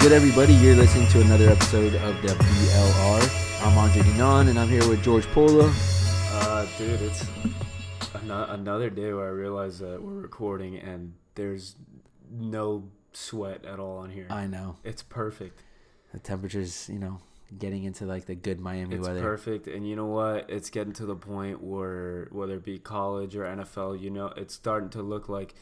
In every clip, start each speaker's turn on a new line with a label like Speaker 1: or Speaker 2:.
Speaker 1: good, everybody? You're listening to another episode of the BLR. I'm Andre Dinan, and I'm here with George Pola.
Speaker 2: Uh, dude, it's ano- another day where I realize that we're recording and there's no sweat at all on here.
Speaker 1: I know
Speaker 2: It's perfect.
Speaker 1: the temperature's, you know, getting into like the good Miami
Speaker 2: It's
Speaker 1: weather.
Speaker 2: perfect. And you know what? It's getting to the point where whether it be college or NFL, you know, it's starting to look like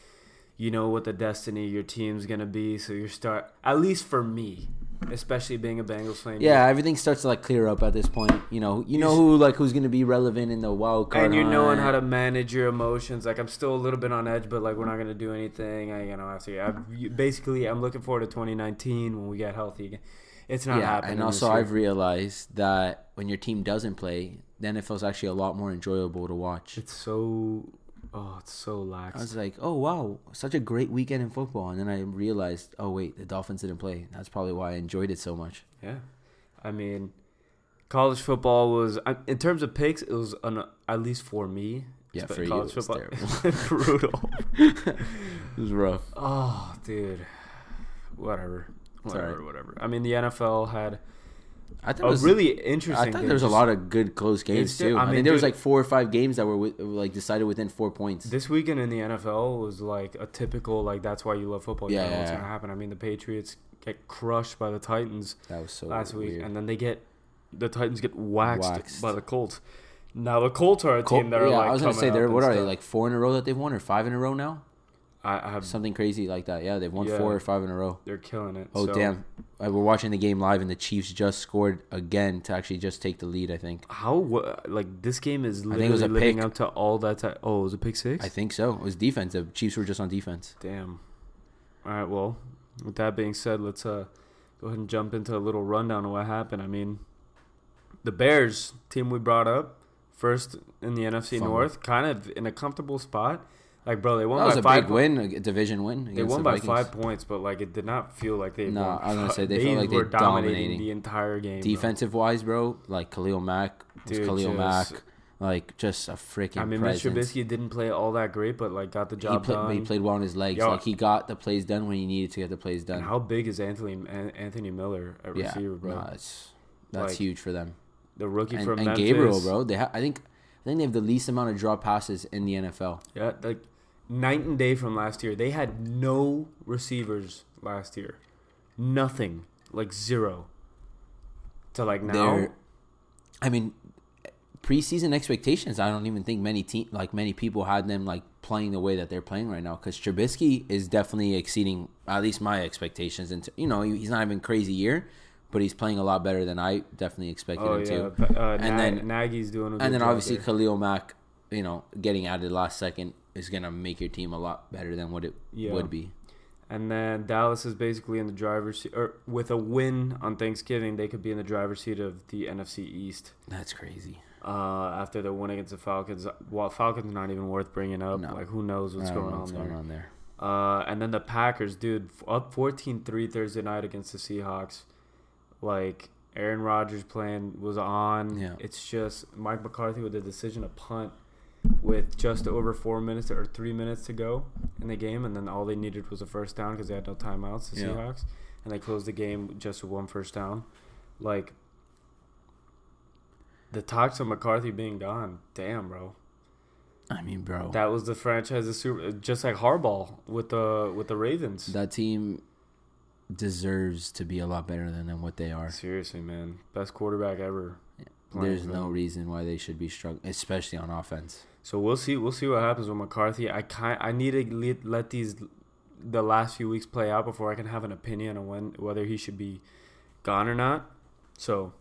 Speaker 2: you know what the destiny of your team's gonna be. So you're start at least for me, especially being a Bengals fan.
Speaker 1: Yeah, everything starts to like clear up at this point. You know, you know who like who's gonna be relevant in the wild card.
Speaker 2: and you're knowing how to manage your emotions. Like I'm still a little bit on edge, but like we're not gonna do anything. I you know after I, basically I'm looking forward to 2019 when we get healthy again. It's not
Speaker 1: yeah,
Speaker 2: happening.
Speaker 1: and also. I've realized that when your team doesn't play, then it feels actually a lot more enjoyable to watch.
Speaker 2: it's so oh it's so lax.
Speaker 1: I was like, oh wow, such a great weekend in football, and then I realized, oh wait, the Dolphins didn't play. That's probably why I enjoyed it so much.
Speaker 2: Yeah, I mean, college football was in terms of picks, it was an, at least for me.
Speaker 1: Yeah, for you,
Speaker 2: college
Speaker 1: it was
Speaker 2: football brutal.
Speaker 1: It was rough.
Speaker 2: Oh, dude, whatever, whatever,
Speaker 1: alright.
Speaker 2: whatever. I mean, the NFL had
Speaker 1: I thought
Speaker 2: a
Speaker 1: it was
Speaker 2: really interesting.
Speaker 1: I thought there was a lot of good close games too.
Speaker 2: I
Speaker 1: I,
Speaker 2: mean,
Speaker 1: mean, there was like four or five games that were wi- like decided within four points.
Speaker 2: This weekend in the NFL was like a typical like that's why you love football.
Speaker 1: Yeah,
Speaker 2: know what's gonna happen. I mean, the Patriots get crushed by the Titans
Speaker 1: that was so
Speaker 2: last week,
Speaker 1: weird.
Speaker 2: and then they get the Titans get waxed,
Speaker 1: Waxed.
Speaker 2: by the Colts. Now the Colts are a
Speaker 1: Col-
Speaker 2: team that are
Speaker 1: yeah,
Speaker 2: like
Speaker 1: I was gonna say they're what are they like four in a row that they've won or five in a row now?
Speaker 2: I, have
Speaker 1: Something crazy like that. Yeah, they've won
Speaker 2: Yeah.
Speaker 1: four or five in a row.
Speaker 2: they're killing it.
Speaker 1: Oh
Speaker 2: So,
Speaker 1: damn! Uh, we're watching the game live, and the Chiefs just scored again to actually just take the lead. I think.
Speaker 2: How like this game is
Speaker 1: think
Speaker 2: literally
Speaker 1: it was a
Speaker 2: living
Speaker 1: pick.
Speaker 2: up to all that. Ti- oh, it was a pick six.
Speaker 1: I think so. It was defense. The Chiefs were just on defense.
Speaker 2: Damn. All right. Well, with that being said, let's uh go ahead and jump into a little rundown of what happened. I mean, the Bears team we brought up first in the NFC
Speaker 1: Fumble.
Speaker 2: North, kind of in a comfortable spot. Like, bro, they won
Speaker 1: That
Speaker 2: by
Speaker 1: was a
Speaker 2: five.
Speaker 1: big win, a division win.
Speaker 2: They won
Speaker 1: the
Speaker 2: by five points, but like it did not feel like they.
Speaker 1: No,
Speaker 2: won.
Speaker 1: I was gonna say, they felt like they
Speaker 2: were dominating,
Speaker 1: dominating.
Speaker 2: the entire game. bro.
Speaker 1: Defensive wise, bro, like Khalil Mack
Speaker 2: Dude,
Speaker 1: Khalil
Speaker 2: just-
Speaker 1: Mack, like just a freaking
Speaker 2: I mean,
Speaker 1: presence.
Speaker 2: Mr. Trubisky didn't play all that great, but like got the
Speaker 1: he,
Speaker 2: job
Speaker 1: played,
Speaker 2: done.
Speaker 1: he played well on his legs.
Speaker 2: Yo.
Speaker 1: like he got the plays done when he needed to get the plays done.
Speaker 2: how big is Anthony Anthony Miller at
Speaker 1: yeah,
Speaker 2: receiver, bro?
Speaker 1: it's that's
Speaker 2: Like,
Speaker 1: huge for them.
Speaker 2: the rookie
Speaker 1: And,
Speaker 2: from
Speaker 1: and
Speaker 2: Memphis.
Speaker 1: Gabriel, bro, they ha- I think I think they have the least amount of drop passes in the NFL.
Speaker 2: Yeah, like night and day from last year. They had no receivers last year. Nothing. Like zero. To like now.
Speaker 1: They're, I mean, preseason expectations. I don't even think many team like many people had them like playing the way that they're playing right now. Because Trubisky is definitely exceeding at least my expectations. And you know, he's not even crazy year, but he's playing a lot better than I definitely expected
Speaker 2: oh
Speaker 1: him
Speaker 2: yeah.
Speaker 1: to.
Speaker 2: Uh,
Speaker 1: And
Speaker 2: Na-
Speaker 1: then-
Speaker 2: Nagy's doing a good
Speaker 1: And then obviously
Speaker 2: there.
Speaker 1: Khalil Mack, you know, getting added last second is gonna make your team a lot better than what it
Speaker 2: Yeah.
Speaker 1: would be.
Speaker 2: And then Dallas is basically in the driver's seat, or with a win on Thanksgiving, they could be in the driver's seat of the NFC East.
Speaker 1: That's crazy.
Speaker 2: Uh, after the win against the Falcons, well, Falcons not even worth bringing up.
Speaker 1: No.
Speaker 2: Like who knows what's going
Speaker 1: know
Speaker 2: on
Speaker 1: what's
Speaker 2: there.
Speaker 1: going on there.
Speaker 2: Uh, and then the Packers, dude, up 14-3 Thursday night against the Seahawks. Like Aaron Rodgers playing was on.
Speaker 1: Yeah.
Speaker 2: It's just Mike McCarthy with the decision to punt with just over four minutes or three minutes to go in the game, and then all they needed was a first down because they had no timeouts. The
Speaker 1: Yeah.
Speaker 2: Seahawks, and they closed the game just with one first down. Like the talks of McCarthy being gone, damn, bro.
Speaker 1: I mean, bro,
Speaker 2: That was the franchise's super, just like Harbaugh with the with the Ravens.
Speaker 1: that team deserves to be a lot better than, than what they are.
Speaker 2: Seriously, man, best quarterback ever.
Speaker 1: There's no
Speaker 2: them.
Speaker 1: reason why they should be struggling, especially on offense.
Speaker 2: So we'll see. We'll see what happens with McCarthy. I kind I need to let, let these the last few weeks play out before I can have an opinion on when whether he should be gone or not. So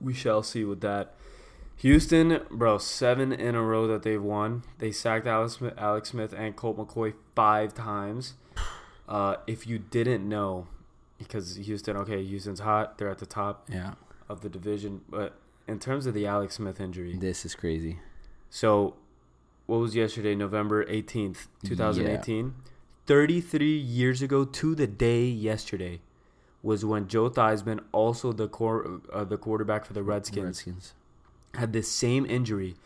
Speaker 2: we shall see with that. Houston, bro, seven in a row that they've won. They sacked Alex Smith, Alex Smith and Colt McCoy five times. Uh, if you didn't know, because Houston, okay, Houston's hot. They're at the top
Speaker 1: Yeah,
Speaker 2: of the division. But in terms of the Alex Smith injury,
Speaker 1: this is crazy.
Speaker 2: so what was yesterday, November 18th, 2018? 33 years ago to the day yesterday was when Joe Theismann, also the core, uh, the quarterback for the Redskins,
Speaker 1: Redskins.
Speaker 2: had this same injury.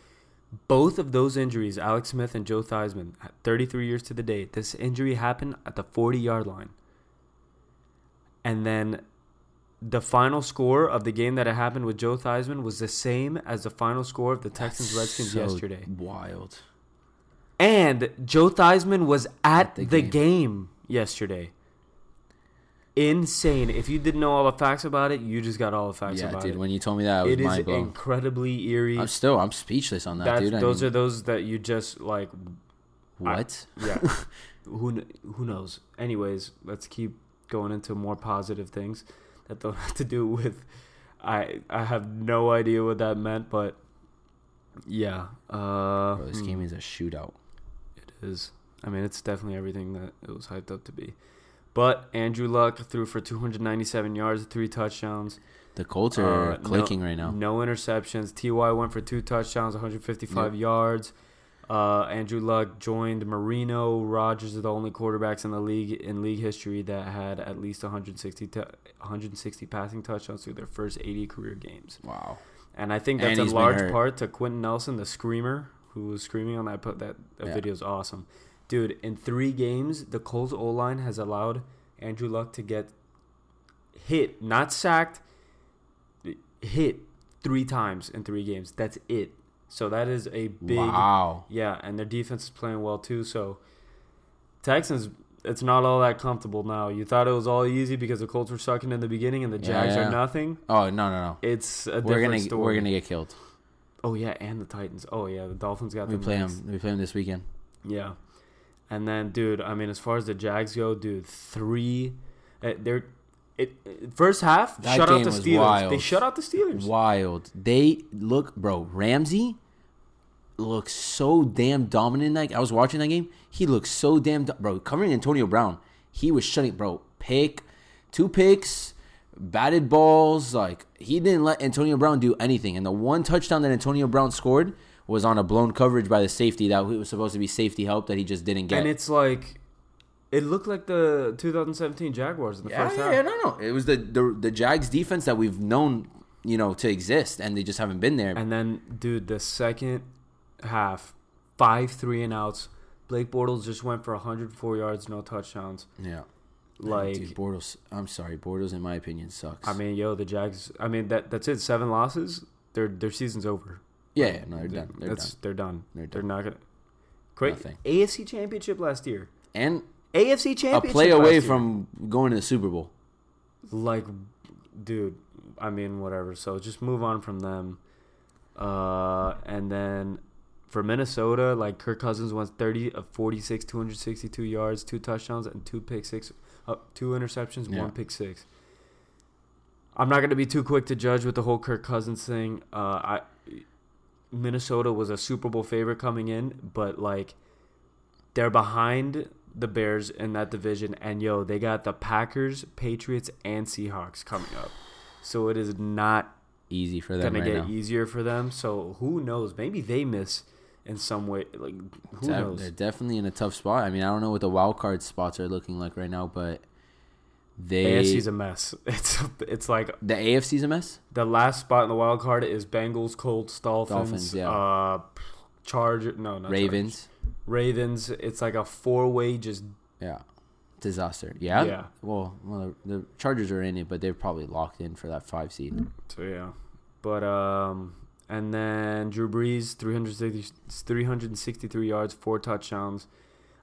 Speaker 2: Both of those injuries, Alex Smith and Joe Theismann, 33 years to the day, this injury happened at the 40 yard line. and then the final score of the game that it happened with Joe Theismann was the same as the final score of the Texans Redskins
Speaker 1: so
Speaker 2: yesterday.
Speaker 1: Wild.
Speaker 2: And Joe Theismann was at,
Speaker 1: At the
Speaker 2: the,
Speaker 1: game.
Speaker 2: game. yesterday. Insane. If you didn't know all the facts about it, you just got all the facts
Speaker 1: yeah,
Speaker 2: about
Speaker 1: dude.
Speaker 2: it.
Speaker 1: When you told me that, I was
Speaker 2: It is incredibly eerie.
Speaker 1: I'm still, I'm speechless on that,
Speaker 2: That's,
Speaker 1: dude. I
Speaker 2: those
Speaker 1: mean,
Speaker 2: are those that you just like.
Speaker 1: what?
Speaker 2: Yeah. who who knows? Anyways, let's keep going into more positive things that don't have to do with. I I have no idea what that meant, but yeah. Uh,
Speaker 1: Bro, this
Speaker 2: hmm.
Speaker 1: game is a shootout.
Speaker 2: It is. I mean, it's definitely everything that it was hyped up to be. But Andrew Luck threw for 297 yards, three touchdowns.
Speaker 1: The Colts are
Speaker 2: Uh, no-
Speaker 1: clicking right now.
Speaker 2: No interceptions. Ty went for two touchdowns, 155 yards. Uh, Andrew Luck joined Marino. Rodgers are the only quarterbacks in the league in league history that had at least 160 t- 160 passing touchdowns through their first 80 career games.
Speaker 1: Wow.
Speaker 2: And I think
Speaker 1: And
Speaker 2: that's a large part to Quenton Nelson, the screamer, who was screaming on that. Put that, that
Speaker 1: Yeah.
Speaker 2: video is awesome, dude. In three games, the Colts O line has allowed Andrew Luck to get hit, not sacked, hit three times in three games. That's it. So that is a big
Speaker 1: wow.
Speaker 2: yeah, and their defense is playing well too. So Texans, it's not all that comfortable now. You thought it was all easy because the Colts were sucking in the beginning and the Jags
Speaker 1: Yeah.
Speaker 2: are nothing.
Speaker 1: Oh no no no.
Speaker 2: It's a
Speaker 1: We're
Speaker 2: different
Speaker 1: gonna
Speaker 2: story.
Speaker 1: we're gonna get killed.
Speaker 2: Oh yeah, and the Titans. Oh yeah, the Dolphins got them.
Speaker 1: We play
Speaker 2: next.
Speaker 1: them. We play them this weekend.
Speaker 2: Yeah, and then dude, I mean, as far as the Jags go, dude, three. Uh, they're it, first half
Speaker 1: That
Speaker 2: shut out the Steelers.
Speaker 1: wild.
Speaker 2: They shut out the Steelers.
Speaker 1: Wild. They look, bro. Ramsey looks so damn dominant. Like I was watching that game, he looks so damn, do- bro. Covering Antonio Brown, he was shutting, bro. Pick, two picks, batted balls. Like he didn't let Antonio Brown do anything. And the one touchdown that Antonio Brown scored was on a blown coverage by the safety that was supposed to be safety help that he just didn't get.
Speaker 2: And it's like, it looked like the 2017 Jaguars in the
Speaker 1: yeah,
Speaker 2: first half.
Speaker 1: yeah, no, no. It was the, the the Jags defense that we've known, you know, to exist, and they just haven't been there.
Speaker 2: And then, dude, the second half, five three and outs. Blake Bortles just went for 104 yards, no touchdowns.
Speaker 1: yeah.
Speaker 2: Like,
Speaker 1: Dude, Bortles. I'm sorry, Bortles. In my opinion, sucks.
Speaker 2: I mean, yo, the Jags. I mean, that that's it. Seven losses. Their their season's over.
Speaker 1: yeah, yeah, no, they're done. They're
Speaker 2: that's
Speaker 1: done.
Speaker 2: they're done.
Speaker 1: They're
Speaker 2: They're not gonna. Great
Speaker 1: Nothing.
Speaker 2: AFC Championship last year.
Speaker 1: And
Speaker 2: AFC Championship.
Speaker 1: a
Speaker 2: play
Speaker 1: away
Speaker 2: year.
Speaker 1: from going to the Super Bowl.
Speaker 2: like, dude. I mean, whatever. So just move on from them. Uh, and then for Minnesota, like Kirk Cousins went 30 of 46, 262 yards, two touchdowns, and two pick six, uh, two interceptions,
Speaker 1: Yeah.
Speaker 2: one pick six. I'm not gonna be too quick to judge with the whole Kirk Cousins thing. Uh, I Minnesota was a Super Bowl favorite coming in, but like they're behind the Bears in that division, and yo, they got the Packers, Patriots, and Seahawks coming up. So it is not
Speaker 1: Easy for them
Speaker 2: gonna
Speaker 1: right
Speaker 2: get
Speaker 1: now.
Speaker 2: easier for them. So who knows? Maybe they miss in some way. Like who
Speaker 1: They're-
Speaker 2: knows?
Speaker 1: They're definitely in a tough spot. I mean, I don't know what the wild card spots are looking like right now, but they
Speaker 2: AFC's a mess. It's it's like
Speaker 1: the AFC's a mess.
Speaker 2: the last spot in the wild card is Bengals, Colts, Dolphins,
Speaker 1: Dolphins, yeah.
Speaker 2: uh, Charger. No, not Chargers.
Speaker 1: Ravens.
Speaker 2: It's like a four way just
Speaker 1: yeah, disaster. Yeah,
Speaker 2: Yeah.
Speaker 1: Well, well, the Chargers are in it, but they're probably locked in for that five seed.
Speaker 2: So yeah, but um, and then Drew Brees 360, 363 yards, four touchdowns.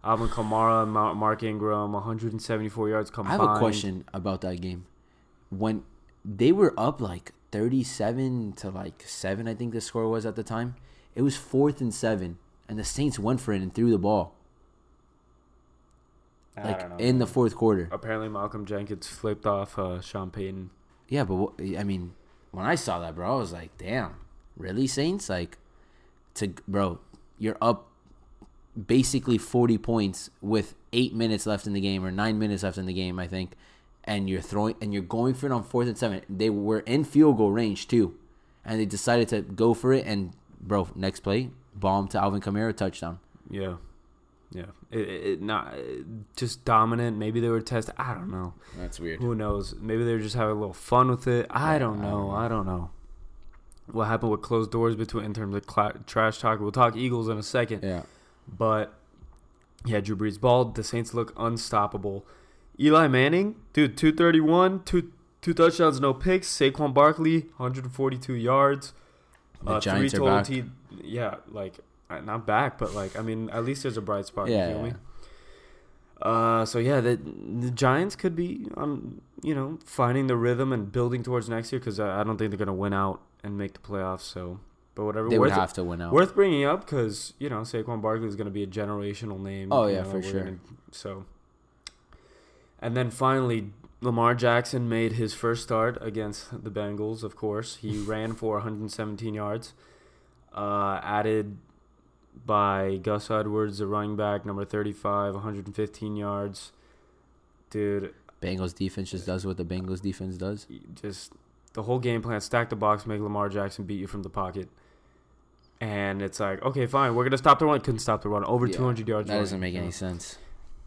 Speaker 2: Alvin Kamara and Mark Ingram 174 yards
Speaker 1: I
Speaker 2: combined.
Speaker 1: have a question about that game. When they were up like 37 to like 7, I think the score was at the time. It was fourth and 7 and the Saints went for it and threw the ball
Speaker 2: I
Speaker 1: like
Speaker 2: don't know.
Speaker 1: in the fourth quarter.
Speaker 2: Apparently, Malcolm Jenkins flipped off uh, Sean Payton.
Speaker 1: Yeah, but I mean, when I saw that, bro, I was like, "Damn, really, Saints? Like, to bro, you're up basically 40 points with eight minutes left in the game or nine minutes left in the game, I think, and you're throwing and you're going for it on fourth and seven. They were in field goal range too, and they decided to go for it. And bro, next play, bomb to Alvin Kamara, touchdown.
Speaker 2: Yeah, yeah. It, it, not it, just dominant. Maybe they were testing. I don't know.
Speaker 1: That's weird.
Speaker 2: Who knows? Maybe they were just having a little fun with it. I don't know. I don't know. What happened with closed doors between in terms of cla- trash talk? We'll talk Eagles in a second.
Speaker 1: Yeah,
Speaker 2: But yeah, Drew Brees balled. The Saints look unstoppable. Eli Manning, dude, 231, two two touchdowns, no picks. Saquon Barkley, 142 yards.
Speaker 1: The
Speaker 2: uh,
Speaker 1: Giants
Speaker 2: three
Speaker 1: are
Speaker 2: total
Speaker 1: back.
Speaker 2: T- yeah, like uh, not back, but like I mean, at least there's a bright spot.
Speaker 1: Yeah,
Speaker 2: you feel me? Uh, so yeah, the the Giants could be on you know finding the rhythm and building towards next year because I, I don't think they're gonna win out and make the playoffs. So, but whatever.
Speaker 1: They would
Speaker 2: worth,
Speaker 1: have to win out.
Speaker 2: worth bringing up because you know Saquon Barkley is gonna be a generational name.
Speaker 1: Oh, yeah,
Speaker 2: know,
Speaker 1: for sure.
Speaker 2: gonna- so, and then finally. Lamar Jackson made his first start against the Bengals, of course. He ran for 117 yards. Uh, added by Gus Edwards, the running back, number 35, 115 yards. Dude,
Speaker 1: Bengals defense just does what the Bengals defense does.
Speaker 2: just the whole game plan stack the box, make Lamar Jackson beat you from the pocket. And it's like, okay, fine, we're going to stop the run. Couldn't stop the run. Over
Speaker 1: Yeah,
Speaker 2: 200 yards.
Speaker 1: That doesn't make any sense.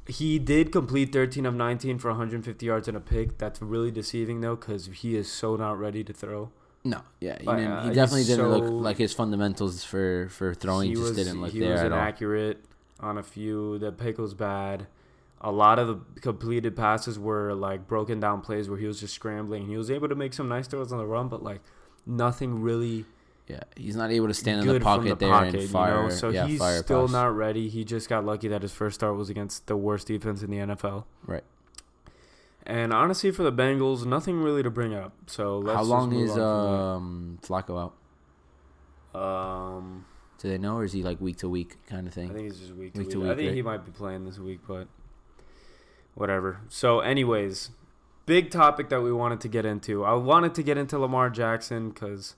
Speaker 2: He did complete 13 of 19 for 150 yards and a pick. That's really deceiving, though, because he is so not ready to throw.
Speaker 1: No, yeah, he,
Speaker 2: But,
Speaker 1: didn't,
Speaker 2: uh,
Speaker 1: he
Speaker 2: he's
Speaker 1: definitely didn't
Speaker 2: so-
Speaker 1: look like his fundamentals for for throwing just didn't look
Speaker 2: he
Speaker 1: there
Speaker 2: was
Speaker 1: at all.
Speaker 2: inaccurate on a few. The pick was bad. A lot of the completed passes were like broken down plays where he was just scrambling. He was able to make some nice throws on the run, but like nothing really
Speaker 1: Yeah, he's not able to stand in the pocket
Speaker 2: the
Speaker 1: there
Speaker 2: pocket.
Speaker 1: and fire.
Speaker 2: you know? So
Speaker 1: yeah,
Speaker 2: he's still
Speaker 1: pass.
Speaker 2: not ready. He just got lucky that his first start was against the worst defense in the NFL.
Speaker 1: Right.
Speaker 2: And honestly, for the Bengals, nothing really to bring up. So let's
Speaker 1: How long is um Flacco out?
Speaker 2: um?
Speaker 1: Do they know, or is he like week to week kind of thing?
Speaker 2: I think he's just week to
Speaker 1: Week
Speaker 2: week. I think
Speaker 1: right?
Speaker 2: he might be playing this week, but whatever. So, anyways, big topic that we wanted to get into. I wanted to get into Lamar Jackson because,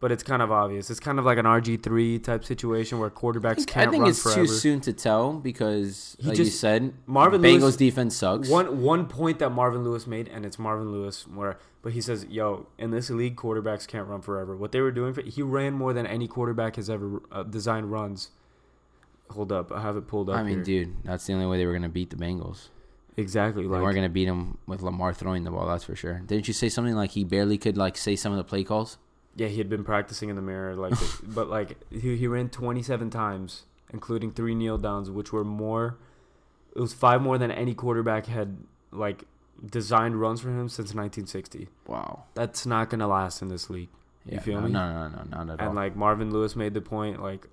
Speaker 2: but it's kind of obvious. It's kind of like an RG three type situation where quarterbacks
Speaker 1: think,
Speaker 2: can't
Speaker 1: I think it's
Speaker 2: forever.
Speaker 1: too soon to tell because,
Speaker 2: He
Speaker 1: like you
Speaker 2: just-
Speaker 1: said,
Speaker 2: Marvin
Speaker 1: Bengals
Speaker 2: Lewis-
Speaker 1: defense sucks.
Speaker 2: One one point that Marvin Lewis made, and it's Marvin Lewis, where but he says, "Yo, in this league, quarterbacks can't run forever." What they were doing, for, he ran more than any quarterback has ever uh, designed runs. Hold up, I have it pulled up.
Speaker 1: I mean,
Speaker 2: here.
Speaker 1: dude, that's the only way they were gonna beat the Bengals.
Speaker 2: exactly.
Speaker 1: They
Speaker 2: Like
Speaker 1: weren't gonna beat him with Lamar throwing the ball. That's for sure. Didn't you say something like he barely could like say some of the play calls?
Speaker 2: Yeah, he had been practicing in the mirror, like, but like he, he ran 27 times, including three kneel downs, which were more. It was five more than any quarterback had like designed runs for him since 1960.
Speaker 1: Wow.
Speaker 2: That's not gonna last in this league.
Speaker 1: Yeah,
Speaker 2: feel
Speaker 1: no,
Speaker 2: me?
Speaker 1: No, no, no, no, not at all.
Speaker 2: And like Marvin Lewis made the point, like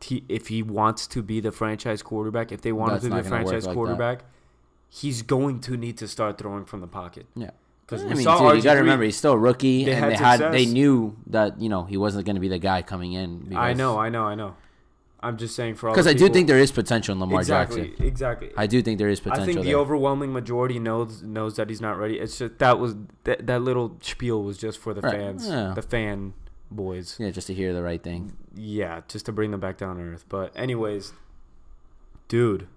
Speaker 2: he, if he wants to be the franchise quarterback, if they want him to be
Speaker 1: not
Speaker 2: a
Speaker 1: gonna work
Speaker 2: franchise
Speaker 1: like that.
Speaker 2: quarterback, he's going to need to start throwing from the pocket.
Speaker 1: Yeah.
Speaker 2: Because
Speaker 1: I mean,
Speaker 2: saw
Speaker 1: dude, you got to remember he's still a rookie,
Speaker 2: they
Speaker 1: and
Speaker 2: had
Speaker 1: they had they knew that you know he wasn't going to be the guy coming in. Because,
Speaker 2: I know, I know, I know. I'm just saying for all
Speaker 1: because I do think there is potential in Lamar
Speaker 2: exactly,
Speaker 1: Jackson.
Speaker 2: exactly.
Speaker 1: I do think there is potential
Speaker 2: I think the
Speaker 1: there.
Speaker 2: overwhelming majority knows knows that he's not ready. It's just that was that, that little spiel was just for the
Speaker 1: Right,
Speaker 2: fans,
Speaker 1: yeah.
Speaker 2: the fan boys.
Speaker 1: yeah, just to hear the right thing.
Speaker 2: Yeah, just to bring them back down to earth. But anyways, dude,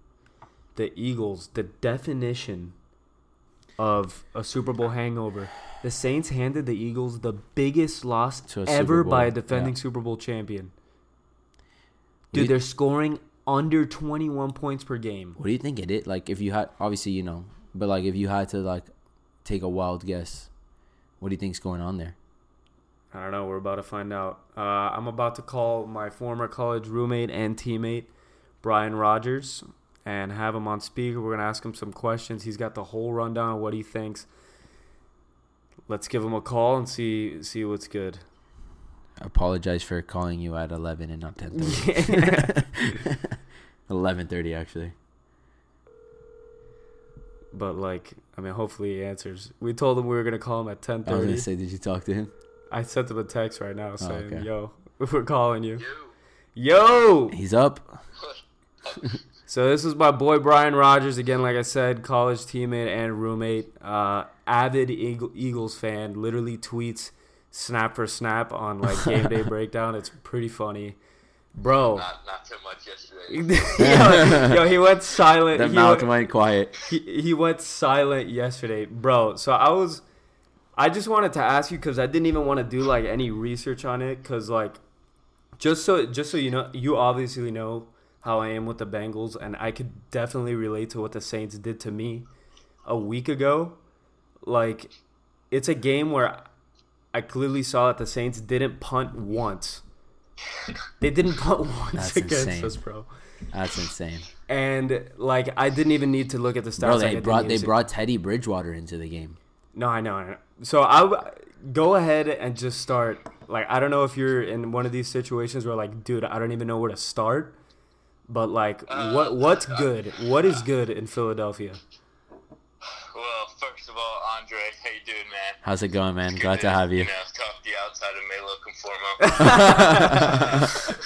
Speaker 2: the Eagles, the definition of a Super Bowl hangover. The Saints handed the Eagles the biggest loss
Speaker 1: To
Speaker 2: ever by a defending
Speaker 1: yeah.
Speaker 2: Super Bowl champion. Dude,
Speaker 1: you-
Speaker 2: they're scoring under 21 points per game.
Speaker 1: What do you think it is? Like, if you had obviously you know, but like if you had to like take a wild guess, what do you think's going on there?
Speaker 2: I don't know. We're about to find out. Uh, I'm about to call my former college roommate and teammate, Brian Rogers, and have him on speaker. We're gonna ask him some questions. He's got the whole rundown of what he thinks. Let's give him a call and see see what's good.
Speaker 1: I apologize for calling you at eleven and not ten thirty. Eleven thirty actually.
Speaker 2: but like, I mean, hopefully he answers. We told him we were gonna call him at 10:30.
Speaker 1: I was gonna say, did you talk to him?
Speaker 2: I sent him a text right now oh, saying,
Speaker 1: okay.
Speaker 2: "Yo, we're calling you."
Speaker 3: You.
Speaker 2: Yo.
Speaker 1: He's up.
Speaker 2: So this is my boy Brian Rogers again. Like I said, college teammate and roommate, uh, avid Eagle, Eagles fan. Literally tweets snap for snap on like game day breakdown. It's pretty funny, bro.
Speaker 3: Not not too much yesterday.
Speaker 2: yo, yo, he went silent.
Speaker 1: That
Speaker 2: he,
Speaker 1: mouth
Speaker 2: went,
Speaker 1: went quiet.
Speaker 2: he, he went silent yesterday, bro. So I was, I just wanted to ask you because I didn't even want to do like any research on it because like, just so just so you know, you obviously know how I am with the Bengals, and I could definitely relate to what the Saints did to me a week ago. Like, it's a game where I clearly saw that the Saints didn't punt once. They didn't punt once
Speaker 1: That's
Speaker 2: against
Speaker 1: insane.
Speaker 2: us, bro.
Speaker 1: That's insane.
Speaker 2: and like I didn't even need to look at the stats.
Speaker 1: Bro, they
Speaker 2: didn't
Speaker 1: brought they brought Teddy Bridgewater into the game.
Speaker 2: No, I know. I know. So I w- go ahead and just start. Like I don't know if you're in one of these situations where like, dude, I don't even know where to start. But like, uh, what what's good? What is good in Philadelphia?
Speaker 3: Well, first of all, Andre, how you doing, man?
Speaker 1: How's it going, man?
Speaker 3: Good
Speaker 1: Glad to have you.
Speaker 3: You know, talk to you outside of Melo Conformo.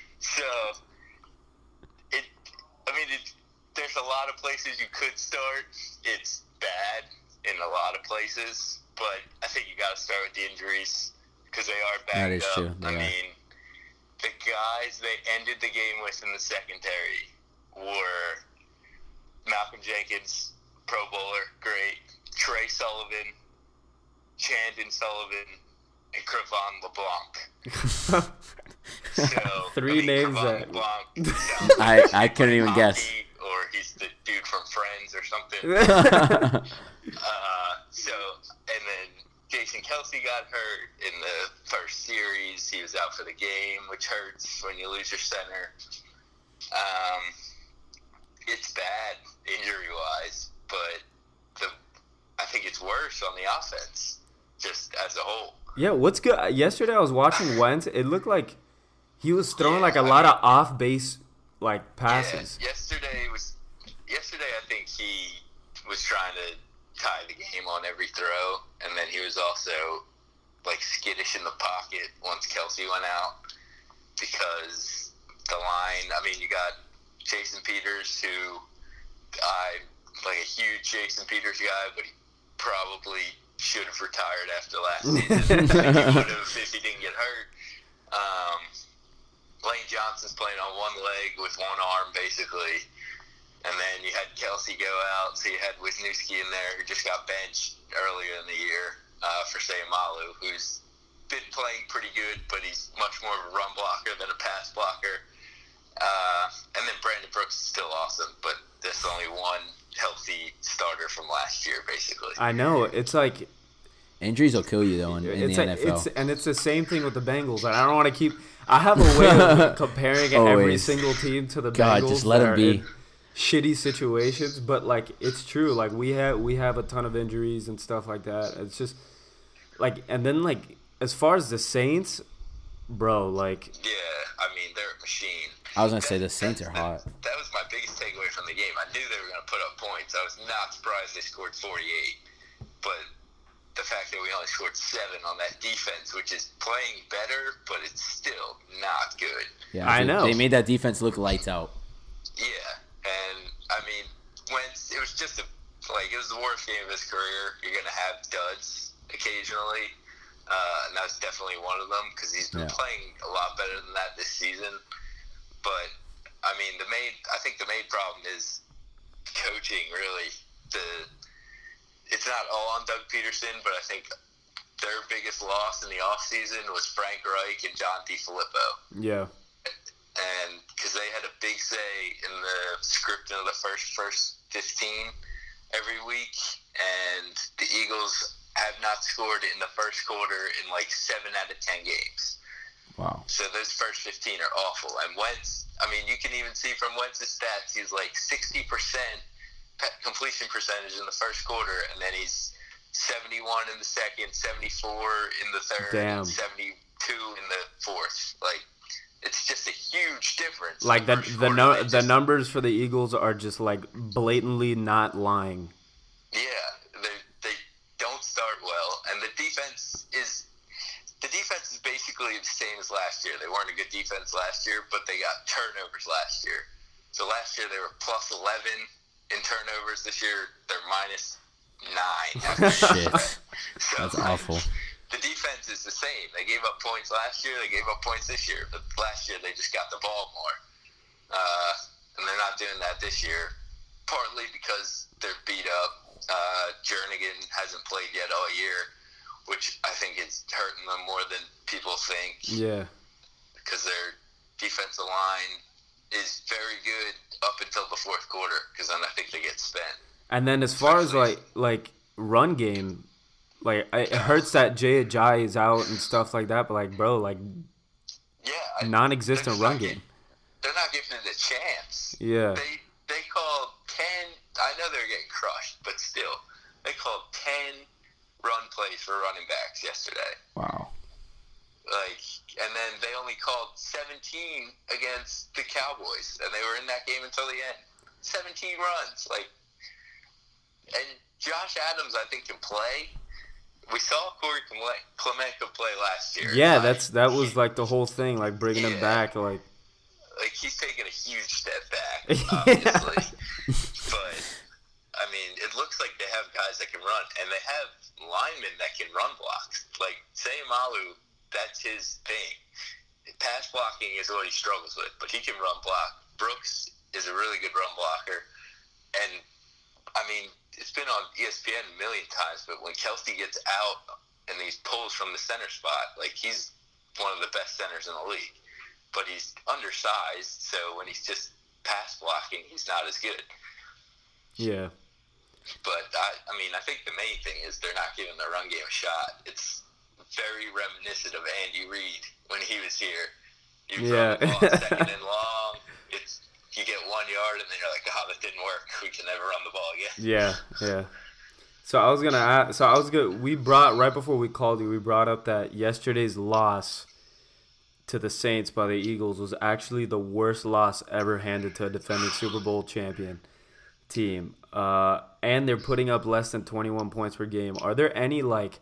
Speaker 3: so, it. I mean, it, there's a lot of places you could start. It's bad in a lot of places, but I think you got to start with the injuries because they are
Speaker 1: bad.
Speaker 3: That
Speaker 1: is
Speaker 3: up.
Speaker 1: true, they
Speaker 3: I
Speaker 1: are.
Speaker 3: mean, the guys they ended the game with in the secondary were Malcolm Jenkins, Pro Bowler, great. Tre Sullivan, Chandon Sullivan, and Cre'Von LeBlanc. So
Speaker 2: Three
Speaker 3: I mean,
Speaker 2: names
Speaker 3: Cre'Von
Speaker 2: that-
Speaker 3: LeBlanc sounds
Speaker 1: I- I couldn't
Speaker 3: played
Speaker 1: even guess.
Speaker 3: Or he's the dude from Friends or something. Uh, so, and then Jason Kelce got hurt in the first series. He was out for the game, which hurts when you lose your center. Um, it's bad injury wise, but the I think it's worse on the offense, just as a whole.
Speaker 2: Yeah, what's good? Yesterday I was watching Wentz. It looked like he was throwing
Speaker 3: Yeah,
Speaker 2: like a
Speaker 3: I
Speaker 2: lot
Speaker 3: mean-
Speaker 2: of off base like passes.
Speaker 3: Yeah, yesterday was yesterday. I think he was trying to tie the game on every throw, and then he was also like skittish in the pocket once Kelce went out because the line. I mean, you got Jason Peters, who I'm like a huge Jason Peters guy, but he probably should have retired after last season. He would have if he didn't get hurt. Um, Lane Johnson's playing on one leg with one arm, basically. And then you had Kelce go out, so you had Wisniewski in there, who just got benched earlier in the year uh, for Seumalo, who's been playing pretty good, but he's much more of a run blocker than a pass blocker. Uh, and then Brandon Brooks is still awesome, but there's only one healthy starter from last year, basically.
Speaker 2: I know. It's like
Speaker 1: Injuries will kill you though in, in
Speaker 2: it's
Speaker 1: the
Speaker 2: like,
Speaker 1: NFL.
Speaker 2: it's and it's the same thing with the Bengals. And I don't want to keep. I have a way of comparing every single team to the
Speaker 1: God,
Speaker 2: Bengals.
Speaker 1: just let
Speaker 2: that
Speaker 1: 'em
Speaker 2: are
Speaker 1: be.
Speaker 2: in Shitty situations, but like it's true. Like we have we have a ton of injuries and stuff like that. It's just like and then like as far as the Saints, bro, like
Speaker 3: Yeah, I mean, they're a machine.
Speaker 1: I was gonna say the Saints are
Speaker 3: that-
Speaker 1: hot.
Speaker 3: That was my biggest takeaway from the game. I knew they were going to put up points. I was not surprised they scored 48. But the fact that we only scored seven on that defense, which is playing better, but it's still not good.
Speaker 1: Yeah,
Speaker 2: I
Speaker 1: they-
Speaker 2: know.
Speaker 1: They made that defense look lights out.
Speaker 3: Yeah, and I mean, Wentz, it was just a like it was the worst game of his career. You're gonna have duds occasionally, uh, and that's definitely one of them because he's been
Speaker 1: Yeah.
Speaker 3: playing a lot better than that this season. But I mean, the main I think the main problem is coaching. Really, the it's not all on Doug Pederson, but I think their biggest loss in the offseason was Frank Reich and John DeFilippo
Speaker 2: yeah,
Speaker 3: and because they had a big say in the scripting of the first first 15 every week and the eagles have not scored in the first quarter in like 7 out of 10 games
Speaker 1: Wow.
Speaker 3: so those first 15 are awful and Wentz I mean you can even see from Wentz's stats he's like 60% completion percentage in the first quarter and then he's 71 in the second 74 in the third
Speaker 2: Damn.
Speaker 3: and 72 in the fourth like it's just a huge difference.
Speaker 2: like the
Speaker 3: first
Speaker 2: the no,
Speaker 3: they
Speaker 2: the numbers for the Eagles are just like blatantly not lying.
Speaker 3: Yeah, they they don't start well, and the defense is the defense is basically the same as last year. They weren't a good defense last year, but they got turnovers last year. So last year they were plus eleven in turnovers. This year they're minus nine.
Speaker 1: Shit.
Speaker 3: So,
Speaker 1: That's
Speaker 3: like,
Speaker 1: awful.
Speaker 3: The defense is the same. They gave up points last year. They gave up points this year. But last year they just got the ball more, uh, and they're not doing that this year. Partly because they're beat up. Uh, Jernigan hasn't played yet all year, which I think is hurting them more than people think
Speaker 2: Yeah,
Speaker 3: because their defensive line is very good up until the fourth quarter because then I think they get spent.
Speaker 2: and then as far as like like run game, like I- it hurts that Jay Ajayi is out and stuff like that. But like, bro, like
Speaker 3: Yeah, I-
Speaker 2: non-existent run
Speaker 3: not
Speaker 2: game.
Speaker 3: They're not giving it a chance.
Speaker 2: Yeah.
Speaker 3: They they called ten. I know they're getting crushed, but still, they called ten run plays for running backs yesterday.
Speaker 1: Wow.
Speaker 3: Like, and then they only called seventeen against the Cowboys, and they were in that game until the end. Seventeen runs, like, and Josh Adams, I think, can play. We saw Corey Clement play last year.
Speaker 2: Yeah,
Speaker 3: Like,
Speaker 2: that's that was like the whole thing, like bringing him back, like
Speaker 3: like he's taking a huge step back, obviously. but I mean, it looks like they have guys that can run, and they have linemen that can run blocks. Like Seumalo, that's his thing. Pass blocking is what he struggles with, but he can run block. Brooks is a really good run blocker, and I mean, it's been on ESPN a million times. But when Kelce gets out and he pulls from the center spot, like he's one of the best centers in the league but he's undersized, so when he's just pass blocking, he's not as good.
Speaker 2: yeah.
Speaker 3: But I, I mean, I think the main thing is they're not giving the run game a shot. It's very reminiscent of Andy Reid when he was here. You
Speaker 2: Yeah.
Speaker 3: run the ball second and long. You get one yard, and then you're like, "Oh, that didn't work. We can never run the ball again."
Speaker 2: Yeah, yeah. So I was gonna ask. So I was gonna. We brought right before we called you. We brought up that yesterday's loss to the Saints by the Eagles was actually the worst loss ever handed to a defending Super Bowl champion team. Uh, and they're putting up less than 21 points per game. Are there any like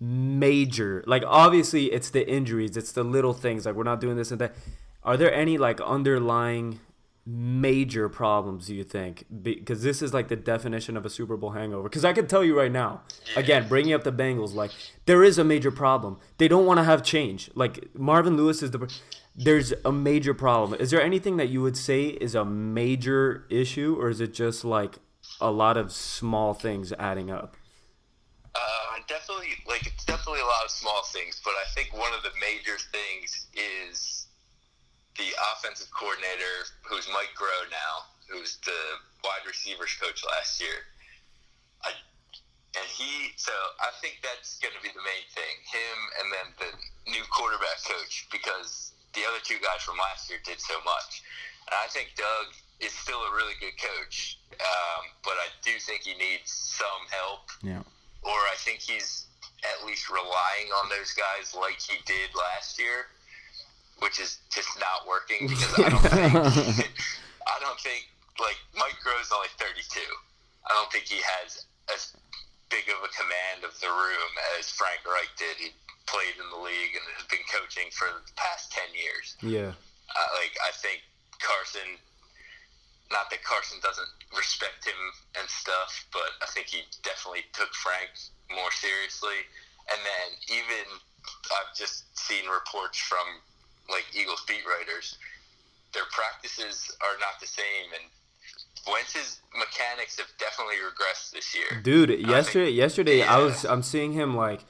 Speaker 2: major like obviously it's the injuries, it's the little things like we're not doing this and that. Are there any like underlying major problems do you think? Because this is like the definition of a super bowl hangover. Because i can tell you right now again bringing up the bengals like there is a major problem. They don't want to have change. Like marvin lewis is the there's a major problem. Is there anything that you would say is a major issue or is it just like a lot of small things adding up?
Speaker 3: Uh, definitely, like it's definitely a lot of small things, but I think one of the major things is the offensive coordinator, who's Mike Groh now, who's the wide receivers coach last year. I, and he, so I think that's going to be the main thing. Him and then the new quarterback coach, because the other two guys from last year did so much. And I think Doug is still a really good coach, um, but I do think he needs some help
Speaker 1: Yeah.
Speaker 3: or I think he's at least relying on those guys like he did last year, which is just not working because I don't think I don't think like Mike Groh's only 32. I don't think he has as big of a command of the room as Frank Reich did. He played in the league and has been coaching for the past 10 years.
Speaker 2: yeah
Speaker 3: Uh, like I think Carson, not that Carson doesn't respect him and stuff, but I think he definitely took Frank more seriously. And then even I've just seen reports from like Eagles beat writers, their practices are not the same, and Wentz's mechanics have definitely regressed this year.
Speaker 2: dude
Speaker 3: think-
Speaker 2: yesterday yesterday i was i'm seeing him like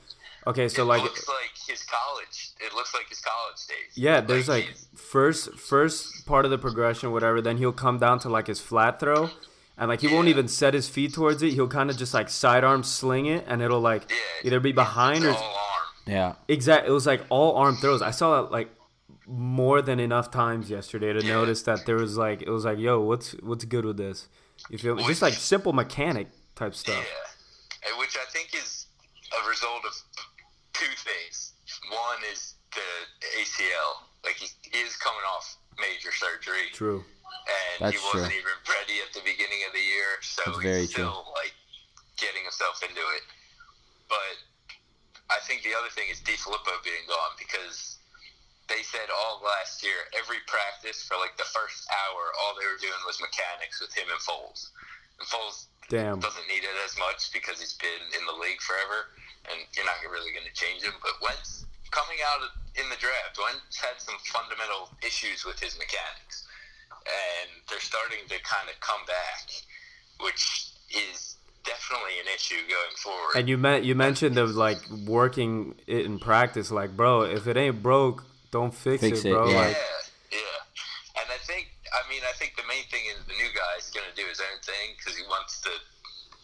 Speaker 2: okay so
Speaker 3: it
Speaker 2: like
Speaker 3: looks like his college. It looks like his college days.
Speaker 2: Yeah, there's like
Speaker 3: he's-
Speaker 2: first first part of the progression, whatever. Then he'll come down to like his flat throw, and like he won't even set his feet towards it. He'll kind of just like sidearm sling it, and it'll like
Speaker 3: yeah,
Speaker 2: either be behind or
Speaker 3: all arm.
Speaker 1: Yeah.
Speaker 2: exact. It was like all arm throws. I saw that like more than enough times yesterday to
Speaker 3: Yeah.
Speaker 2: notice that there was like it was like yo, what's what's good with this? You feel me? Just like simple mechanic type stuff.
Speaker 3: Yeah, and which I think is a result of two things. One is the ACL. Like he is coming off major surgery,
Speaker 2: True.
Speaker 3: and
Speaker 1: That's
Speaker 3: he wasn't
Speaker 1: true.
Speaker 3: even ready at the beginning of the year, so
Speaker 1: That's
Speaker 3: he's
Speaker 1: very true.
Speaker 3: still like getting himself into it. But I think the other thing is DeFilippo being gone because they said all last year, every practice for like the first hour, all they were doing was mechanics with him and Foles. And Foles
Speaker 2: Damn.
Speaker 3: doesn't need it as much because he's been in the league forever, and you're not really going to change him. But Wentz coming out in the draft, Wentz had some fundamental issues with his mechanics, and they're starting to kind of come back, which is definitely an issue going forward.
Speaker 2: And you meant you mentioned of like working it in practice. Like, bro, if it ain't broke, don't fix,
Speaker 1: Fix
Speaker 2: it,
Speaker 1: it,
Speaker 2: bro.
Speaker 1: yeah.
Speaker 2: Like,
Speaker 3: yeah, yeah. And I think, I mean, I think the main thing is the new guy is going to do his own thing because he wants to,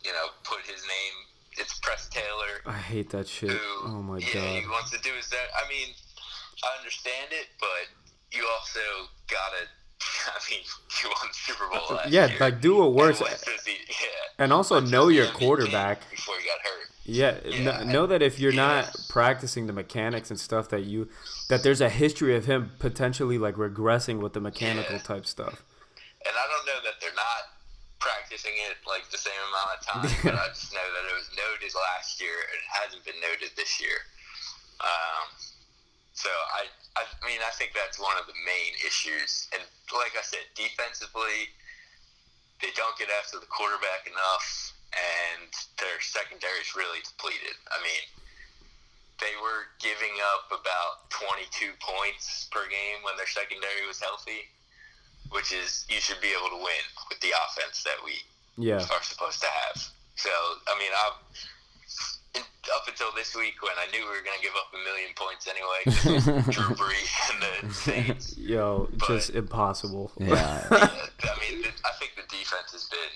Speaker 3: you know, put his name. It's Press Taylor.
Speaker 2: I hate that shit.
Speaker 3: who,
Speaker 2: Oh my
Speaker 3: yeah, he wants to do his own. I mean, I understand it, but you also gotta I mean, you won the Super Bowl last
Speaker 2: Yeah,
Speaker 3: year.
Speaker 2: like do what works,
Speaker 3: And this- yeah.
Speaker 2: and also know your
Speaker 3: MVP
Speaker 2: quarterback.
Speaker 3: before you got hurt.
Speaker 2: Yeah,
Speaker 3: Yeah.
Speaker 2: kn- know that if you're not practicing the mechanics and stuff that you that there's a history of him potentially like regressing with the mechanical
Speaker 3: Yeah.
Speaker 2: type stuff.
Speaker 3: And I don't know that they're not practicing it like the same amount of time, but I just know that it was noted last year and it hasn't been noted this year. Um, so I, I mean, I think that's one of the main issues. And like I said, defensively, they don't get after the quarterback enough, and their secondary is really depleted. I mean, they were giving up about 22 points per game when their secondary was healthy, which is you should be able to win with the offense that we
Speaker 2: Yeah,
Speaker 3: are supposed to have. So, I mean, I in, up until this week when I knew we were going to give up a million points anyway. Drew Brees and the Saints.
Speaker 2: yo,
Speaker 3: But-
Speaker 2: just impossible.
Speaker 1: Yeah.
Speaker 3: Yeah, I mean, I think the defense has been.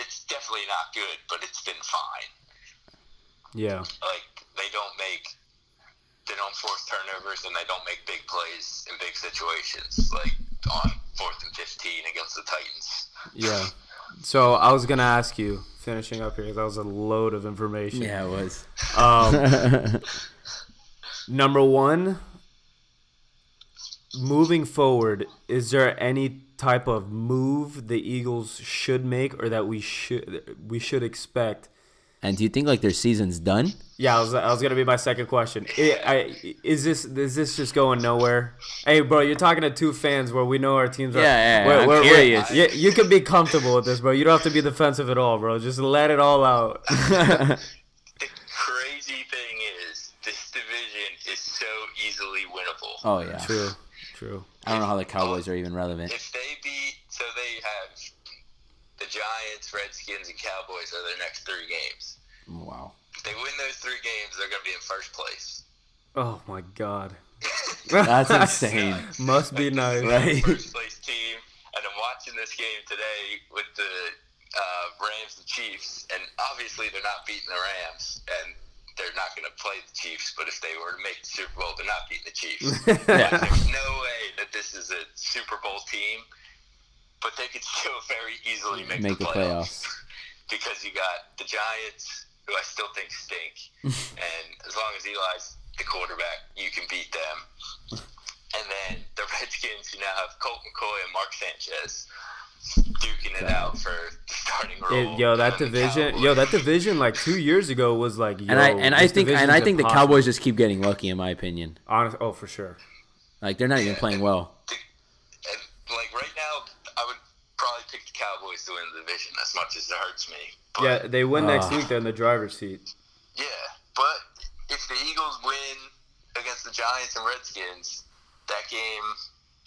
Speaker 3: It's definitely not good, but it's been fine.
Speaker 2: yeah,
Speaker 3: Like they don't make, they don't force turnovers, and they don't make big plays in big situations, like on fourth and fifteen against the Titans.
Speaker 2: yeah. So I was gonna ask you, finishing up here, that was a load of information.
Speaker 1: yeah, it was.
Speaker 2: Um, number one, moving forward, is there any type of move the Eagles should make or that we should we should expect?
Speaker 1: And do you think like their season's done?
Speaker 2: Yeah, I was, I was gonna be my second question. I, I, is this is this just going nowhere? Hey, bro, you're talking to two fans where we know our teams are.
Speaker 1: Yeah, yeah,
Speaker 2: we're-
Speaker 1: I'm
Speaker 2: we're- we're-
Speaker 1: curious.
Speaker 2: You, you can be comfortable with this, bro. You don't have to be defensive at all, bro. Just let it all out.
Speaker 3: The crazy thing is, this division is so easily winnable.
Speaker 1: oh yeah.
Speaker 2: true, true.
Speaker 1: I don't know how the Cowboys are even relevant.
Speaker 3: If they beat, so they have the Giants, Redskins, and Cowboys are their next three games.
Speaker 1: Wow.
Speaker 3: If they win those three games, they're going to be in first place.
Speaker 2: Oh my god,
Speaker 1: That's insane.
Speaker 2: Must be nice.
Speaker 1: Right.
Speaker 3: First place team, and I'm watching this game today with the uh, Rams and Chiefs, and obviously they're not beating the Rams, and they're not going to play the Chiefs. But if they were to make the Super Bowl, they're not beating the Chiefs.
Speaker 1: Yeah.
Speaker 3: There's no way that this is a Super Bowl team, but they could still very easily make,
Speaker 1: Make
Speaker 3: the
Speaker 1: the
Speaker 3: playoffs. because you got the Giants, who I still think stink, and as long as Eli's the quarterback, you can beat them. And then the Redskins, who now have Colt McCoy and Mark Sanchez duking it out for the starting role.
Speaker 2: It- yo, that division, yo, that division like two years ago was like, yo,
Speaker 1: and I and I think and I think the
Speaker 2: impossible.
Speaker 1: Cowboys just keep getting lucky in my opinion.
Speaker 2: Honest, oh for sure.
Speaker 1: Like they're not even playing well.
Speaker 3: And like right now, I would probably pick the Cowboys to win the division as much as it hurts me. But,
Speaker 2: Yeah, they win next
Speaker 1: Ah.
Speaker 2: week. They're in the driver's seat.
Speaker 3: Yeah, but if the Eagles win against the Giants and Redskins, that game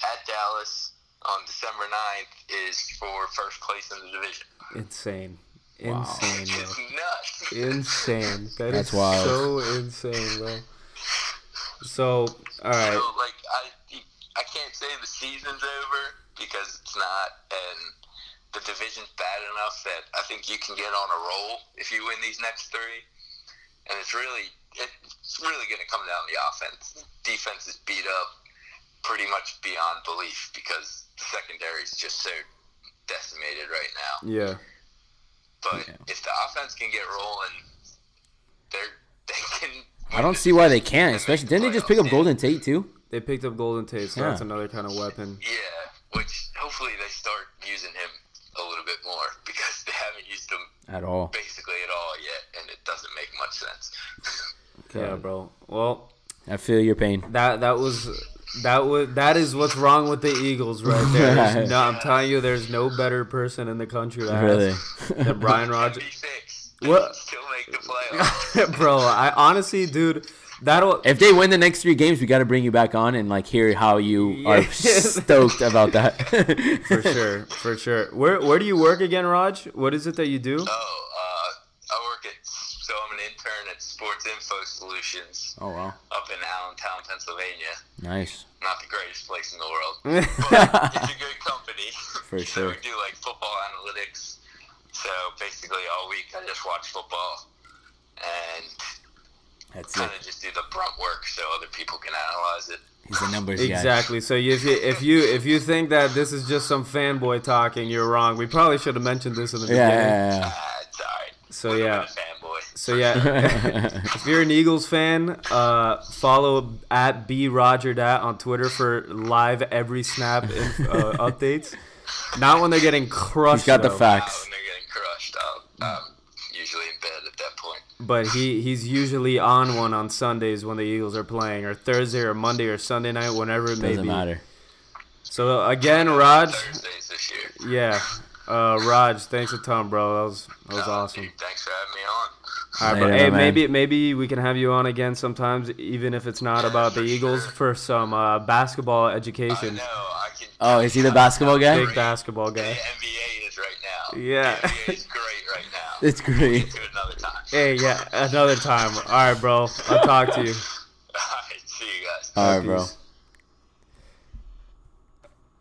Speaker 3: at Dallas on December 9th is for first place in the division.
Speaker 2: Insane,
Speaker 1: Wow.
Speaker 2: insane,
Speaker 3: It's
Speaker 2: bro.
Speaker 3: nuts.
Speaker 2: insane. That
Speaker 1: That's
Speaker 2: is
Speaker 1: wild.
Speaker 2: so insane, bro. So, all right,
Speaker 3: So, like, I, I can't say the season's over because it's not, and the division's bad enough that I think you can get on a roll if you win these next three. And it's really, it's really going to come down to the offense. Defense is beat up pretty much beyond belief because the secondary is just so decimated right now.
Speaker 2: yeah,
Speaker 3: But
Speaker 1: Yeah.
Speaker 3: if the offense can get rolling, they're they can.
Speaker 1: I don't see why they can't. Especially didn't they just pick up Golden Tate too?
Speaker 2: they picked up Golden Tate, so
Speaker 1: Yeah.
Speaker 2: that's another kind of weapon.
Speaker 3: Yeah, which hopefully they start using him a little bit more because they haven't used them
Speaker 1: At all.
Speaker 3: basically at all yet, and it doesn't make much sense.
Speaker 2: Yeah, bro. Well,
Speaker 1: I feel your pain.
Speaker 2: that that was that was that is what's wrong with the Eagles right there. There's no, I'm telling you, there's no better person in the country that
Speaker 1: Really.
Speaker 2: has than Brian Rogers.
Speaker 3: 76.
Speaker 2: What?
Speaker 3: Still make the playoffs.
Speaker 2: bro, I honestly, dude, that'll
Speaker 1: If they win the next three games, we got to bring you back on and like hear how you are stoked about that.
Speaker 2: for sure, for sure. Where where do you work again, Raj? What is it that you do?
Speaker 3: oh, uh, I work at, so I'm an intern at Sports Info Solutions
Speaker 1: Oh wow,
Speaker 3: up in Allentown, Pennsylvania.
Speaker 1: nice.
Speaker 3: Not the greatest place in the world, but it's a good company.
Speaker 1: For
Speaker 3: So
Speaker 1: sure.
Speaker 3: we do like football analytics. So basically, all week I just watch football and
Speaker 1: That's
Speaker 3: kind
Speaker 1: it.
Speaker 3: of just do the brunt work so other people can analyze it.
Speaker 1: He's a numbers guy.
Speaker 2: Exactly. So if you if you if you think that this is just some fanboy talking, you're wrong. We probably should have mentioned this in the
Speaker 1: Yeah,
Speaker 2: beginning.
Speaker 1: yeah, yeah,
Speaker 3: Ah, it's alright.
Speaker 2: So yeah.
Speaker 3: fanboy.
Speaker 2: So yeah, if you're an Eagles fan, uh, follow at b roger dat on Twitter for live every snap in, uh, updates. Not when they're getting crushed.
Speaker 1: He's got the facts.
Speaker 3: Uh, when they're getting crushed, I'm, I'm usually in bed at that point.
Speaker 2: But he, he's usually on one on Sundays when the Eagles are playing, or Thursday or Monday or Sunday night, whenever it may
Speaker 1: Doesn't
Speaker 2: be.
Speaker 1: matter.
Speaker 2: So again, Raj,
Speaker 3: this year.
Speaker 2: yeah, uh, Raj, thanks a ton, bro. That was that was
Speaker 3: Uh,
Speaker 2: awesome.
Speaker 3: dude, thanks for having me on.
Speaker 2: All right, bro.
Speaker 1: Later,
Speaker 2: Hey,
Speaker 1: man.
Speaker 2: maybe maybe we can have you on again sometimes, even if it's not
Speaker 3: Yeah,
Speaker 2: about the Eagles,
Speaker 3: sure.
Speaker 2: for some uh, basketball
Speaker 3: I
Speaker 2: education.
Speaker 3: know. I can.
Speaker 1: Oh, is he the basketball guy?
Speaker 2: Big basketball
Speaker 3: The
Speaker 2: guy.
Speaker 3: NBA is right now.
Speaker 2: Yeah.
Speaker 3: The NBA is great right now.
Speaker 1: It's great.
Speaker 3: Get
Speaker 2: Hey, yeah, another time. All right, bro. I'll talk to you.
Speaker 3: Alright, see you guys.
Speaker 1: All right, bro.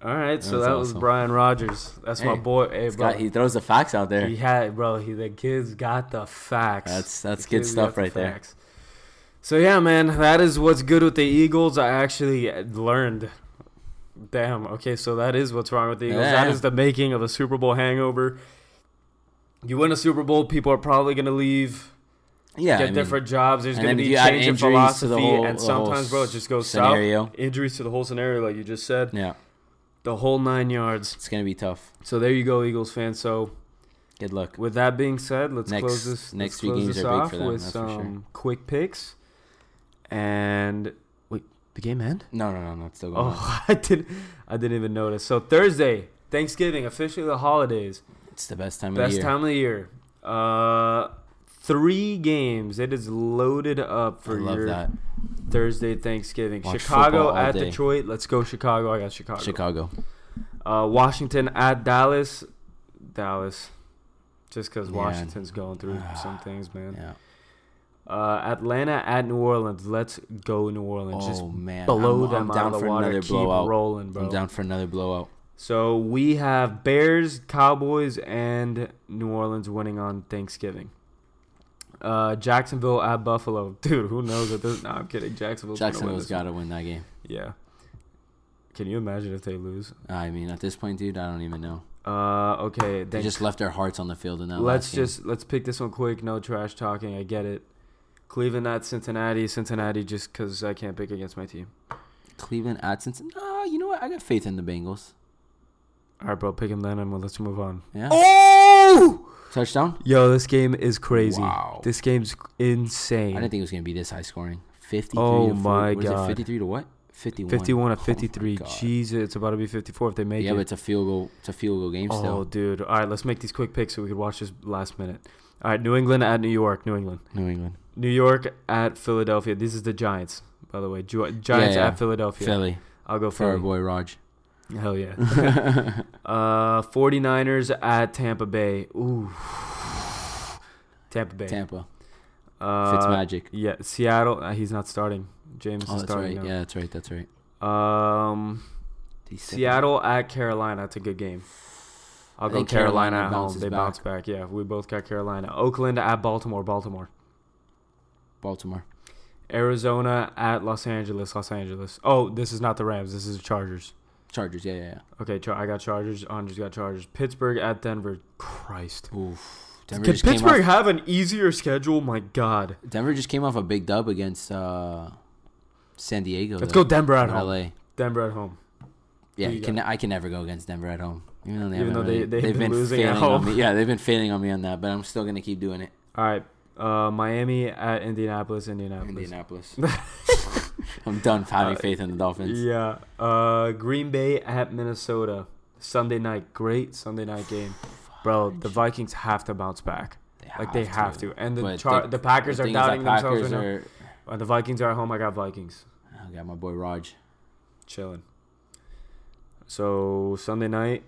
Speaker 2: All right, so
Speaker 1: That's
Speaker 2: that was
Speaker 1: awesome.
Speaker 2: Brian Rogers. That's my
Speaker 1: Hey,
Speaker 2: boy. Hey, bro.
Speaker 1: got- he throws the facts out there.
Speaker 2: He had, bro. He the kids got the facts.
Speaker 1: That's- that's
Speaker 2: The
Speaker 1: good
Speaker 2: kids
Speaker 1: stuff
Speaker 2: got the
Speaker 1: right there.
Speaker 2: facts. So yeah, man, that is what's good with the Eagles. I actually uh, learned. Damn. Okay, so that is what's wrong with the Eagles. That
Speaker 1: Yeah.
Speaker 2: is the making of a Super Bowl hangover. You win a Super Bowl, people are probably gonna leave,
Speaker 1: yeah,
Speaker 2: get
Speaker 1: I mean,
Speaker 2: different jobs. There's gonna be
Speaker 1: you add
Speaker 2: change in philosophy,
Speaker 1: whole-
Speaker 2: and sometimes, bro, it just goes
Speaker 1: scenario.
Speaker 2: south. Injuries to the whole scenario, like you just said,
Speaker 1: Yeah,
Speaker 2: the whole nine yards.
Speaker 1: it's gonna be tough.
Speaker 2: So there you go, Eagles fans. So
Speaker 1: Good luck.
Speaker 2: With that being said, let's
Speaker 1: Next-
Speaker 2: close this.
Speaker 1: next three games are big for them,
Speaker 2: with
Speaker 1: that's for
Speaker 2: some
Speaker 1: sure.
Speaker 2: quick picks. And wait, the game end?
Speaker 1: No, no, no, no. It's still going. Oh, on.
Speaker 2: Oh, I didn't. I didn't even notice. So Thursday, Thanksgiving, officially the holidays,
Speaker 1: It's the best time of
Speaker 2: best
Speaker 1: the year.
Speaker 2: time of the year. Uh, three games. It is loaded up
Speaker 1: I
Speaker 2: for
Speaker 1: love
Speaker 2: your
Speaker 1: that.
Speaker 2: Thursday Thanksgiving.
Speaker 1: Watch
Speaker 2: Chicago at
Speaker 1: day.
Speaker 2: Detroit. Let's go Chicago. I got Chicago.
Speaker 1: Chicago.
Speaker 2: Uh, Washington at Dallas. Dallas. Just because
Speaker 1: Yeah.
Speaker 2: Washington's going through some things, man.
Speaker 1: Yeah.
Speaker 2: Uh, Atlanta at New Orleans. Let's go New Orleans. Just
Speaker 1: Oh man,
Speaker 2: blow
Speaker 1: I'm,
Speaker 2: them
Speaker 1: I'm
Speaker 2: out
Speaker 1: down
Speaker 2: of
Speaker 1: for
Speaker 2: the water.
Speaker 1: another
Speaker 2: Keep
Speaker 1: blowout.
Speaker 2: rolling, bro.
Speaker 1: I'm down for another blowout.
Speaker 2: So we have Bears, Cowboys, and New Orleans winning on Thanksgiving. Uh, Jacksonville at Buffalo. Dude, who knows this? No, I'm kidding. Jacksonville's win
Speaker 1: Jacksonville's got to win that game.
Speaker 2: Yeah. Can you imagine if they lose?
Speaker 1: I mean, at this point, dude, I don't even know.
Speaker 2: Uh, okay.
Speaker 1: They just left their hearts on the field in that.
Speaker 2: let's just let's pick this one quick. No trash talking. I get it. Cleveland at Cincinnati. Cincinnati, just because I can't pick against my team.
Speaker 1: Cleveland at Cincinnati. No, you know what? I got faith in the Bengals.
Speaker 2: All right, bro. Pick him then, and well, let's move on.
Speaker 1: Yeah.
Speaker 2: Oh!
Speaker 1: Touchdown.
Speaker 2: Yo, this game is crazy.
Speaker 1: Wow.
Speaker 2: This game's insane.
Speaker 1: I didn't think it was gonna be this high scoring. Fifty-three.
Speaker 2: Oh
Speaker 1: to
Speaker 2: my
Speaker 1: was
Speaker 2: God.
Speaker 1: it fifty-three to what? Fifty-one.
Speaker 2: 51
Speaker 1: Oh
Speaker 2: to 53.
Speaker 1: God.
Speaker 2: Jesus, it's about to be 54 if they make
Speaker 1: Yeah,
Speaker 2: it.
Speaker 1: Yeah, but it's a field goal. It's a field goal game
Speaker 2: oh,
Speaker 1: still.
Speaker 2: Oh, dude. All right, let's make these quick picks so we can watch this last minute. All right, New England at New York. New England.
Speaker 1: New England.
Speaker 2: New York at Philadelphia. This is the Giants, by the way. Gi- Giants
Speaker 1: yeah.
Speaker 2: at Philadelphia.
Speaker 1: Philly
Speaker 2: I'll go
Speaker 1: for our boy Raj.
Speaker 2: Hell yeah. uh, 49ers at Tampa Bay. Ooh. Tampa Bay.
Speaker 1: Tampa.
Speaker 2: Uh,
Speaker 1: Fitzmagic.
Speaker 2: Yeah, Seattle. Uh, he's not starting. Jameis
Speaker 1: Oh,
Speaker 2: is
Speaker 1: that's
Speaker 2: starting
Speaker 1: right.
Speaker 2: now.
Speaker 1: Yeah, that's right. That's right.
Speaker 2: Um. Seattle at Carolina. That's a good game. I'll
Speaker 1: I
Speaker 2: go Carolina,
Speaker 1: Carolina
Speaker 2: at home. They
Speaker 1: back.
Speaker 2: bounce back. Yeah, we both got Carolina. Oakland at Baltimore. Baltimore.
Speaker 1: Baltimore.
Speaker 2: Arizona at Los Angeles. Los Angeles. Oh, this is not the Rams. This is the Chargers.
Speaker 1: Chargers. Yeah, yeah, yeah.
Speaker 2: Okay, Char- I got Chargers. Andre's got Chargers. Pittsburgh at Denver. Christ.
Speaker 1: Oof. Denver
Speaker 2: Can Pittsburgh
Speaker 1: off,
Speaker 2: have an easier schedule? My God.
Speaker 1: Denver just came off a big dub against uh, San Diego.
Speaker 2: Let's
Speaker 1: though,
Speaker 2: go Denver at home.
Speaker 1: LA.
Speaker 2: Denver at home.
Speaker 1: Yeah, can, I can never go against Denver at home. Even though, they
Speaker 2: Even though they-
Speaker 1: really-
Speaker 2: they've
Speaker 1: they've
Speaker 2: been
Speaker 1: been
Speaker 2: losing at
Speaker 1: failing on
Speaker 2: home.
Speaker 1: me. Yeah, they've been failing on me on that, but I'm still gonna keep doing it.
Speaker 2: All right. Uh, Miami at Indianapolis. Indianapolis.
Speaker 1: Indianapolis. I'm done having
Speaker 2: Uh,
Speaker 1: faith in the Dolphins.
Speaker 2: Yeah. Uh, Green Bay at Minnesota. Sunday night. Great Sunday night game. Bro, the Vikings have to bounce back. like they have to. And the Char- the, Packers
Speaker 1: the
Speaker 2: are doubting themselves right now.
Speaker 1: are-
Speaker 2: Uh, the Vikings are at home. I got Vikings.
Speaker 1: I got my boy Raj.
Speaker 2: Chilling. So Sunday night,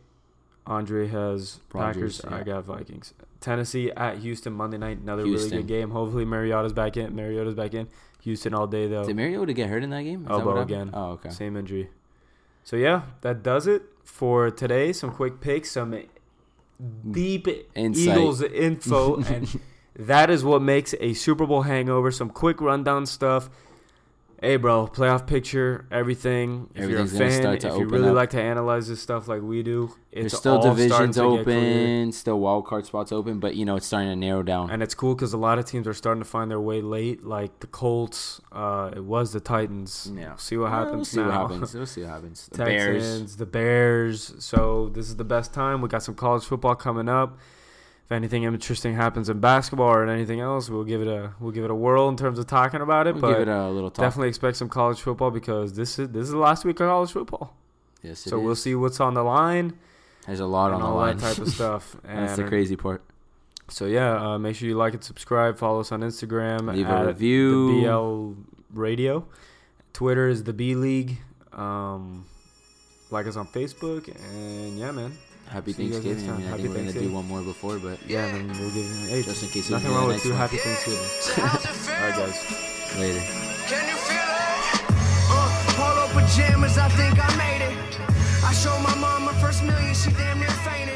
Speaker 2: Andre has
Speaker 1: Rodgers,
Speaker 2: Packers. I got Vikings. Tennessee at Houston Monday night. Another really good game. Hopefully Mariota's back in. Mariota's back in. Houston all day though.
Speaker 1: Did Mariota get hurt in that game? Is that
Speaker 2: Elbow
Speaker 1: happened?
Speaker 2: again.
Speaker 1: Oh, okay.
Speaker 2: Same injury. So yeah, that does it for today. Some quick picks, some deep
Speaker 1: Insight.
Speaker 2: Eagles info, and that is what makes a Super Bowl hangover. Some quick rundown stuff. Hey, bro, playoff picture, everything. If you're a fan, if you really
Speaker 1: up.
Speaker 2: like to analyze this stuff like we do, it's
Speaker 1: There's still divisions open, still wild card spots open, but you know it's starting to narrow down.
Speaker 2: And it's cool because a lot of teams are starting to find their way late. Like the Colts, uh, it was the Titans.
Speaker 1: Yeah.
Speaker 2: See what happens.
Speaker 1: We'll see what happens. We'll see what happens. The
Speaker 2: Texans,
Speaker 1: Bears.
Speaker 2: the Bears. So this is the best time. We got some college football coming up. If anything interesting happens in basketball or in anything else, we'll give it a we'll give it a whirl in terms of talking about it.
Speaker 1: We'll
Speaker 2: but
Speaker 1: give it a little talk.
Speaker 2: definitely expect some college football because this is this is the last week of college football.
Speaker 1: Yes, it
Speaker 2: so we'll see what's on the line
Speaker 1: There's a lot on the
Speaker 2: all
Speaker 1: line.
Speaker 2: that type of stuff. And
Speaker 1: That's the crazy part.
Speaker 2: So yeah, uh, make sure you like and subscribe. Follow us on Instagram.
Speaker 1: Leave
Speaker 2: at
Speaker 1: a review.
Speaker 2: The BL Radio. Twitter is the B League. Um, like us on Facebook, and yeah, man
Speaker 1: happy
Speaker 2: See
Speaker 1: Thanksgiving. I mean,
Speaker 2: happy I
Speaker 1: think we're gonna do one more before, but
Speaker 2: yeah, then we'll give you hey,
Speaker 1: just in case.
Speaker 2: Nothing wrong with two happy Thanksgiving.
Speaker 4: All right, guys. Later. Can you feel
Speaker 2: it? Uh, polo
Speaker 1: pajamas.
Speaker 4: I think I made it. I showed my mom my first million. She damn near fainted.